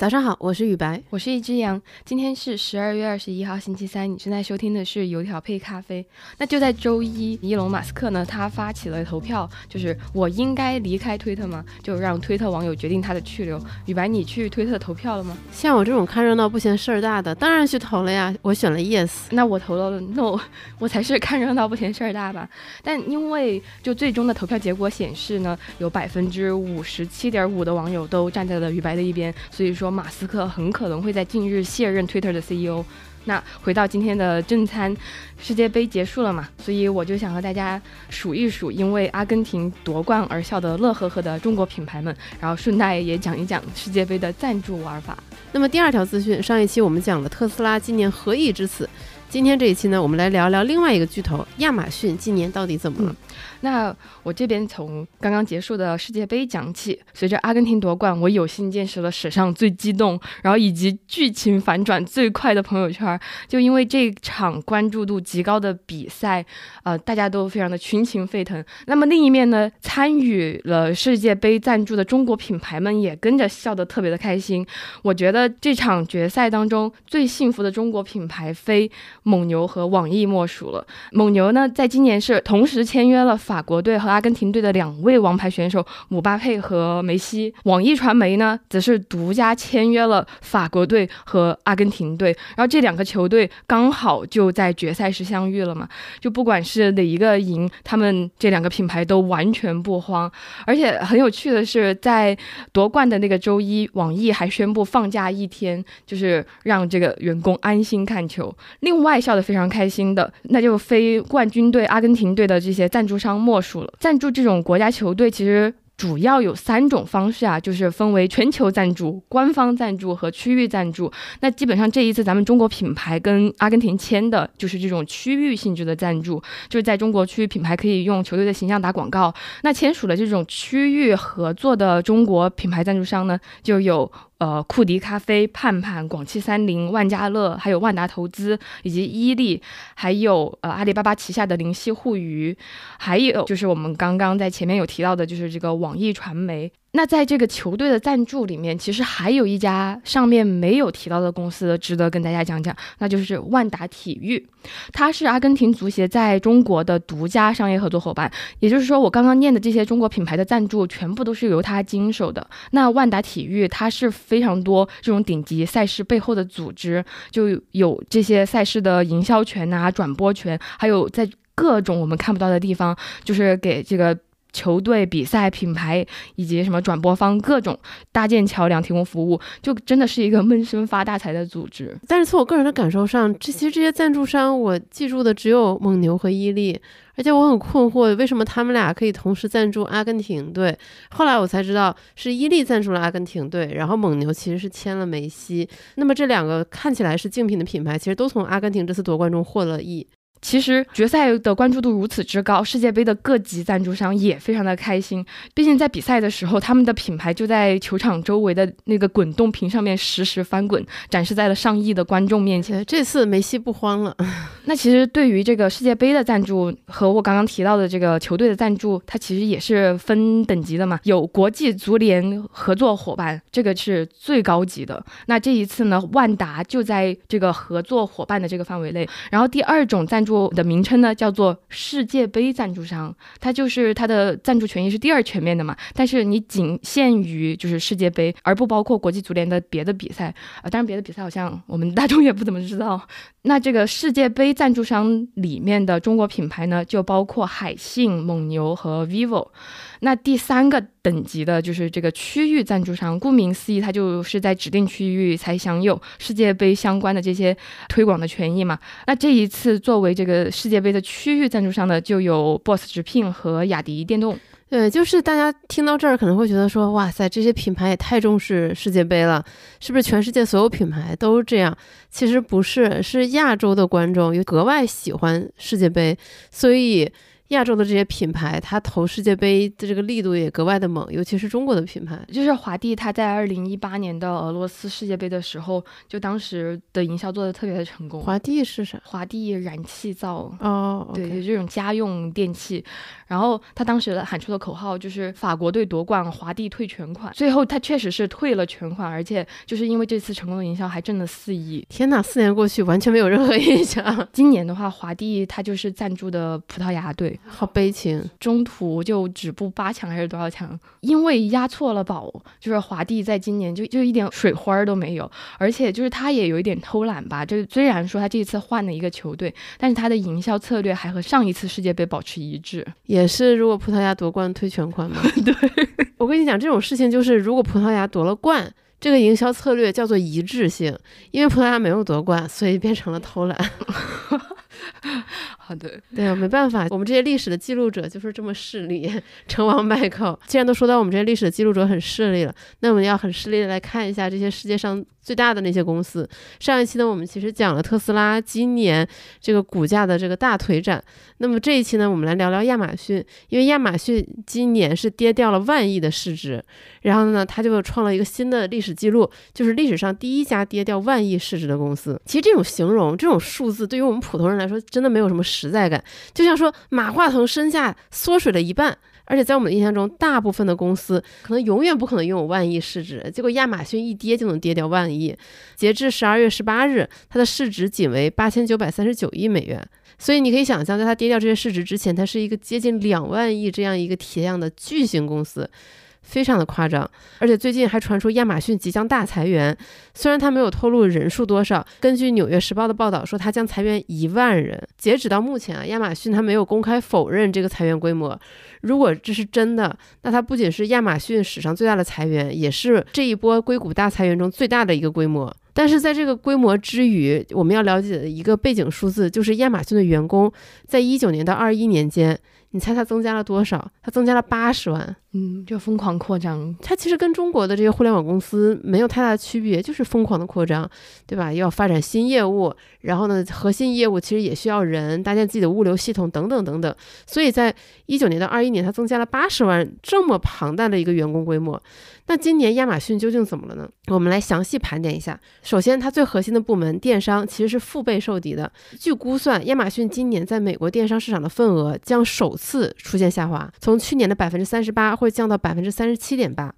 早上好，我是雨白，我是一只羊。今天是十二月二十一号，星期三。你正在收听的是油条配咖啡。那就在周一，伊隆马斯克呢，他发起了投票，就是我应该离开推特吗？就让推特网友决定他的去留。雨白，你去推特投票了吗？像我这种看热闹不嫌事儿大的，当然去投了呀。我选了 yes，那我投了 no，我才是看热闹不嫌事儿大吧。但因为就最终的投票结果显示呢，有百分之五十七点五的网友都站在了雨白的一边，所以说。马斯克很可能会在近日卸任 Twitter 的 CEO。那回到今天的正餐，世界杯结束了嘛？所以我就想和大家数一数，因为阿根廷夺冠而笑得乐呵呵的中国品牌们，然后顺带也讲一讲世界杯的赞助玩法。那么第二条资讯，上一期我们讲了特斯拉今年何以至此，今天这一期呢，我们来聊聊另外一个巨头亚马逊今年到底怎么了。那我这边从刚刚结束的世界杯讲起，随着阿根廷夺冠，我有幸见识了史上最激动，然后以及剧情反转最快的朋友圈。就因为这场关注度极高的比赛，呃，大家都非常的群情沸腾。那么另一面呢，参与了世界杯赞助的中国品牌们也跟着笑得特别的开心。我觉得这场决赛当中最幸福的中国品牌非蒙牛和网易莫属了。蒙牛呢，在今年是同时签约了。法国队和阿根廷队的两位王牌选手姆巴佩和梅西，网易传媒呢则是独家签约了法国队和阿根廷队，然后这两个球队刚好就在决赛时相遇了嘛，就不管是哪一个赢，他们这两个品牌都完全不慌，而且很有趣的是，在夺冠的那个周一，网易还宣布放假一天，就是让这个员工安心看球。另外笑得非常开心的，那就非冠军队阿根廷队的这些赞助商。莫属了。赞助这种国家球队，其实主要有三种方式啊，就是分为全球赞助、官方赞助和区域赞助。那基本上这一次咱们中国品牌跟阿根廷签的就是这种区域性质的赞助，就是在中国区域品牌可以用球队的形象打广告。那签署了这种区域合作的中国品牌赞助商呢，就有。呃，库迪咖啡、盼盼、广汽三菱、万家乐，还有万达投资，以及伊利，还有呃阿里巴巴旗下的灵犀互娱，还有就是我们刚刚在前面有提到的，就是这个网易传媒。那在这个球队的赞助里面，其实还有一家上面没有提到的公司值得跟大家讲讲，那就是万达体育，它是阿根廷足协在中国的独家商业合作伙伴。也就是说，我刚刚念的这些中国品牌的赞助，全部都是由他经手的。那万达体育，它是非常多这种顶级赛事背后的组织，就有这些赛事的营销权啊、转播权，还有在各种我们看不到的地方，就是给这个。球队比赛品牌以及什么转播方各种搭建桥梁提供服务，就真的是一个闷声发大财的组织。但是从我个人的感受上，这其实这些赞助商我记住的只有蒙牛和伊利，而且我很困惑，为什么他们俩可以同时赞助阿根廷队？后来我才知道是伊利赞助了阿根廷队，然后蒙牛其实是签了梅西。那么这两个看起来是竞品的品牌，其实都从阿根廷这次夺冠中获了益。其实决赛的关注度如此之高，世界杯的各级赞助商也非常的开心。毕竟在比赛的时候，他们的品牌就在球场周围的那个滚动屏上面实时翻滚，展示在了上亿的观众面前。这次梅西不慌了。那其实对于这个世界杯的赞助和我刚刚提到的这个球队的赞助，它其实也是分等级的嘛。有国际足联合作伙伴，这个是最高级的。那这一次呢，万达就在这个合作伙伴的这个范围内。然后第二种赞助。的名称呢叫做世界杯赞助商，它就是它的赞助权益是第二全面的嘛，但是你仅限于就是世界杯，而不包括国际足联的别的比赛啊。当然别的比赛好像我们大众也不怎么知道。那这个世界杯赞助商里面的中国品牌呢，就包括海信、蒙牛和 vivo。那第三个等级的就是这个区域赞助商，顾名思义，它就是在指定区域才享有世界杯相关的这些推广的权益嘛。那这一次作为这个世界杯的区域赞助商的，就有 BOSS 直聘和雅迪电动。对，就是大家听到这儿可能会觉得说，哇塞，这些品牌也太重视世界杯了，是不是全世界所有品牌都这样？其实不是，是亚洲的观众又格外喜欢世界杯，所以。亚洲的这些品牌，它投世界杯的这个力度也格外的猛，尤其是中国的品牌。就是华帝，它在二零一八年的俄罗斯世界杯的时候，就当时的营销做的特别的成功。华帝是啥？华帝燃气灶哦，对，就这种家用电器。然后他当时喊出的口号就是法国队夺冠，华帝退全款。最后他确实是退了全款，而且就是因为这次成功的营销，还挣了四亿。天哪，四年过去完全没有任何印象。今年的话，华帝他就是赞助的葡萄牙队，好悲情，中途就止步八强还是多少强？因为压错了宝，就是华帝在今年就就一点水花都没有，而且就是他也有一点偷懒吧。就虽然说他这一次换了一个球队，但是他的营销策略还和上一次世界杯保持一致。也是，如果葡萄牙夺冠推全款吗？对，我跟你讲，这种事情就是如果葡萄牙夺了冠。这个营销策略叫做一致性，因为葡萄牙没有夺冠，所以变成了偷懒。好的，对啊，没办法，我们这些历史的记录者就是这么势利，成王败寇。既然都说到我们这些历史的记录者很势利了，那我们要很势利的来看一下这些世界上。最大的那些公司，上一期呢，我们其实讲了特斯拉今年这个股价的这个大腿斩。那么这一期呢，我们来聊聊亚马逊，因为亚马逊今年是跌掉了万亿的市值，然后呢，它就创了一个新的历史记录，就是历史上第一家跌掉万亿市值的公司。其实这种形容，这种数字，对于我们普通人来说，真的没有什么实在感，就像说马化腾身价缩水了一半。而且在我们的印象中，大部分的公司可能永远不可能拥有万亿市值，结果亚马逊一跌就能跌掉万亿。截至十二月十八日，它的市值仅为八千九百三十九亿美元。所以你可以想象，在它跌掉这些市值之前，它是一个接近两万亿这样一个体量的巨型公司。非常的夸张，而且最近还传出亚马逊即将大裁员，虽然他没有透露人数多少。根据《纽约时报》的报道说，他将裁员一万人。截止到目前啊，亚马逊他没有公开否认这个裁员规模。如果这是真的，那它不仅是亚马逊史上最大的裁员，也是这一波硅谷大裁员中最大的一个规模。但是在这个规模之余，我们要了解的一个背景数字，就是亚马逊的员工在一九年到二一年间。你猜它增加了多少？它增加了八十万，嗯，就疯狂扩张。它其实跟中国的这些互联网公司没有太大的区别，就是疯狂的扩张，对吧？要发展新业务，然后呢，核心业务其实也需要人搭建自己的物流系统等等等等。所以在一九年到二一年，它增加了八十万，这么庞大的一个员工规模。那今年亚马逊究竟怎么了呢？我们来详细盘点一下。首先，它最核心的部门电商其实是腹背受敌的。据估算，亚马逊今年在美国电商市场的份额将首次出现下滑，从去年的百分之三十八会降到百分之三十七点八。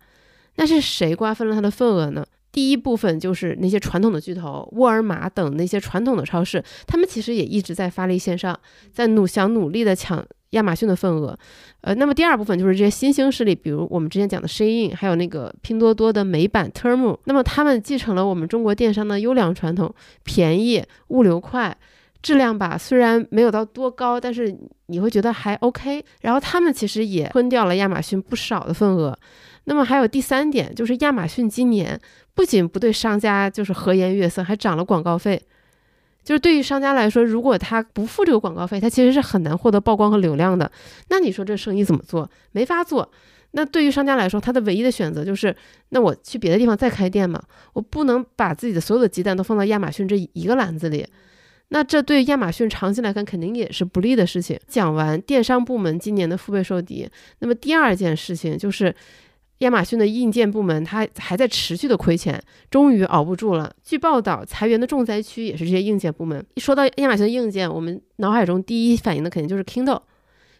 那是谁瓜分了它的份额呢？第一部分就是那些传统的巨头，沃尔玛等那些传统的超市，他们其实也一直在发力线上，在努想努力的抢。亚马逊的份额，呃，那么第二部分就是这些新兴势力，比如我们之前讲的 Shein，还有那个拼多多的美版 Term，那么他们继承了我们中国电商的优良传统，便宜、物流快、质量吧，虽然没有到多高，但是你会觉得还 OK。然后他们其实也吞掉了亚马逊不少的份额。那么还有第三点，就是亚马逊今年不仅不对商家就是和颜悦色，还涨了广告费。就是对于商家来说，如果他不付这个广告费，他其实是很难获得曝光和流量的。那你说这生意怎么做？没法做。那对于商家来说，他的唯一的选择就是，那我去别的地方再开店嘛。我不能把自己的所有的鸡蛋都放到亚马逊这一个篮子里。那这对亚马逊长期来看肯定也是不利的事情。讲完电商部门今年的腹背受敌，那么第二件事情就是。亚马逊的硬件部门，它还在持续的亏钱，终于熬不住了。据报道，裁员的重灾区也是这些硬件部门。一说到亚马逊的硬件，我们脑海中第一反应的肯定就是 Kindle。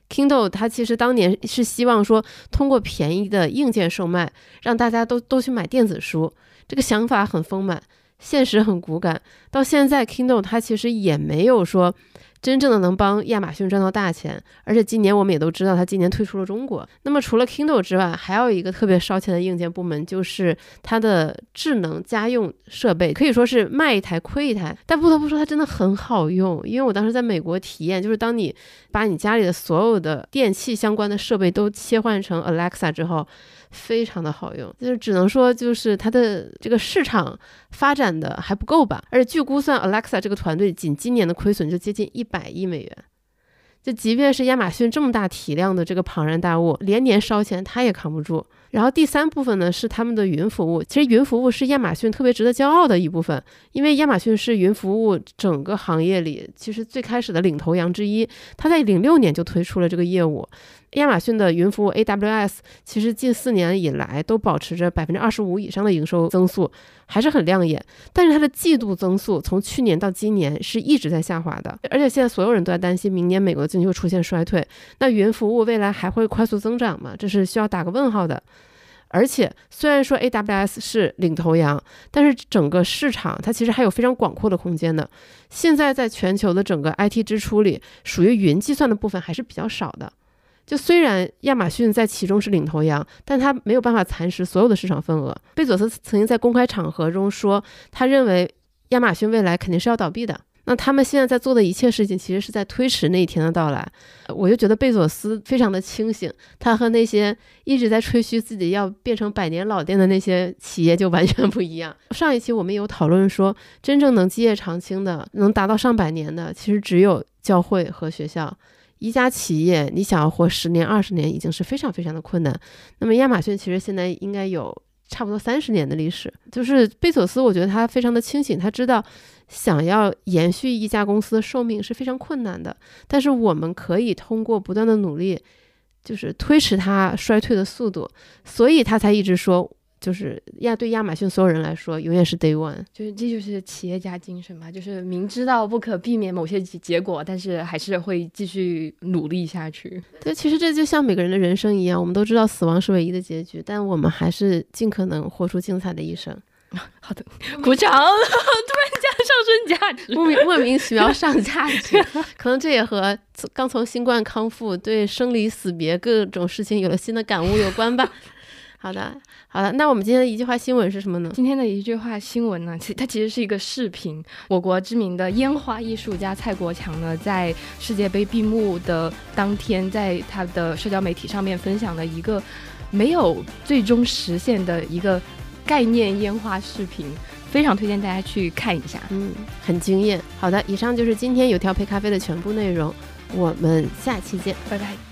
Kindle 它其实当年是希望说，通过便宜的硬件售卖，让大家都都去买电子书。这个想法很丰满，现实很骨感。到现在，Kindle 它其实也没有说。真正的能帮亚马逊赚到大钱，而且今年我们也都知道，它今年退出了中国。那么除了 Kindle 之外，还有一个特别烧钱的硬件部门，就是它的智能家用设备，可以说是卖一台亏一台。但不得不说，它真的很好用，因为我当时在美国体验，就是当你把你家里的所有的电器相关的设备都切换成 Alexa 之后。非常的好用，就是只能说，就是它的这个市场发展的还不够吧。而且据估算，Alexa 这个团队仅今年的亏损就接近一百亿美元。就即便是亚马逊这么大体量的这个庞然大物，连年烧钱，它也扛不住。然后第三部分呢是他们的云服务。其实云服务是亚马逊特别值得骄傲的一部分，因为亚马逊是云服务整个行业里其实最开始的领头羊之一。它在零六年就推出了这个业务。亚马逊的云服务 AWS 其实近四年以来都保持着百分之二十五以上的营收增速，还是很亮眼。但是它的季度增速从去年到今年是一直在下滑的，而且现在所有人都在担心明年美国经济会出现衰退。那云服务未来还会快速增长吗？这是需要打个问号的。而且虽然说 AWS 是领头羊，但是整个市场它其实还有非常广阔的空间的。现在在全球的整个 IT 支出里，属于云计算的部分还是比较少的。就虽然亚马逊在其中是领头羊，但他没有办法蚕食所有的市场份额。贝佐斯曾经在公开场合中说，他认为亚马逊未来肯定是要倒闭的。那他们现在在做的一切事情，其实是在推迟那一天的到来。我就觉得贝佐斯非常的清醒，他和那些一直在吹嘘自己要变成百年老店的那些企业就完全不一样。上一期我们有讨论说，真正能基业长青的，能达到上百年的，其实只有教会和学校。一家企业，你想要活十年、二十年，已经是非常非常的困难。那么亚马逊其实现在应该有差不多三十年的历史。就是贝索斯，我觉得他非常的清醒，他知道想要延续一家公司的寿命是非常困难的。但是我们可以通过不断的努力，就是推迟它衰退的速度，所以他才一直说。就是亚对亚马逊所有人来说，永远是 day one，就是这就是企业家精神嘛，就是明知道不可避免某些结结果，但是还是会继续努力下去。对，其实这就像每个人的人生一样，我们都知道死亡是唯一的结局，但我们还是尽可能活出精彩的一生。好的，鼓掌！突然间上升价值，莫名莫名其妙上价值，可能这也和刚从新冠康复，对生离死别各种事情有了新的感悟有关吧。好的，好的。那我们今天的一句话新闻是什么呢？今天的一句话新闻呢，其它其实是一个视频。我国知名的烟花艺术家蔡国强呢，在世界杯闭幕的当天，在他的社交媒体上面分享了一个没有最终实现的一个概念烟花视频，非常推荐大家去看一下。嗯，很惊艳。好的，以上就是今天有调配咖啡的全部内容，我们下期见，拜拜。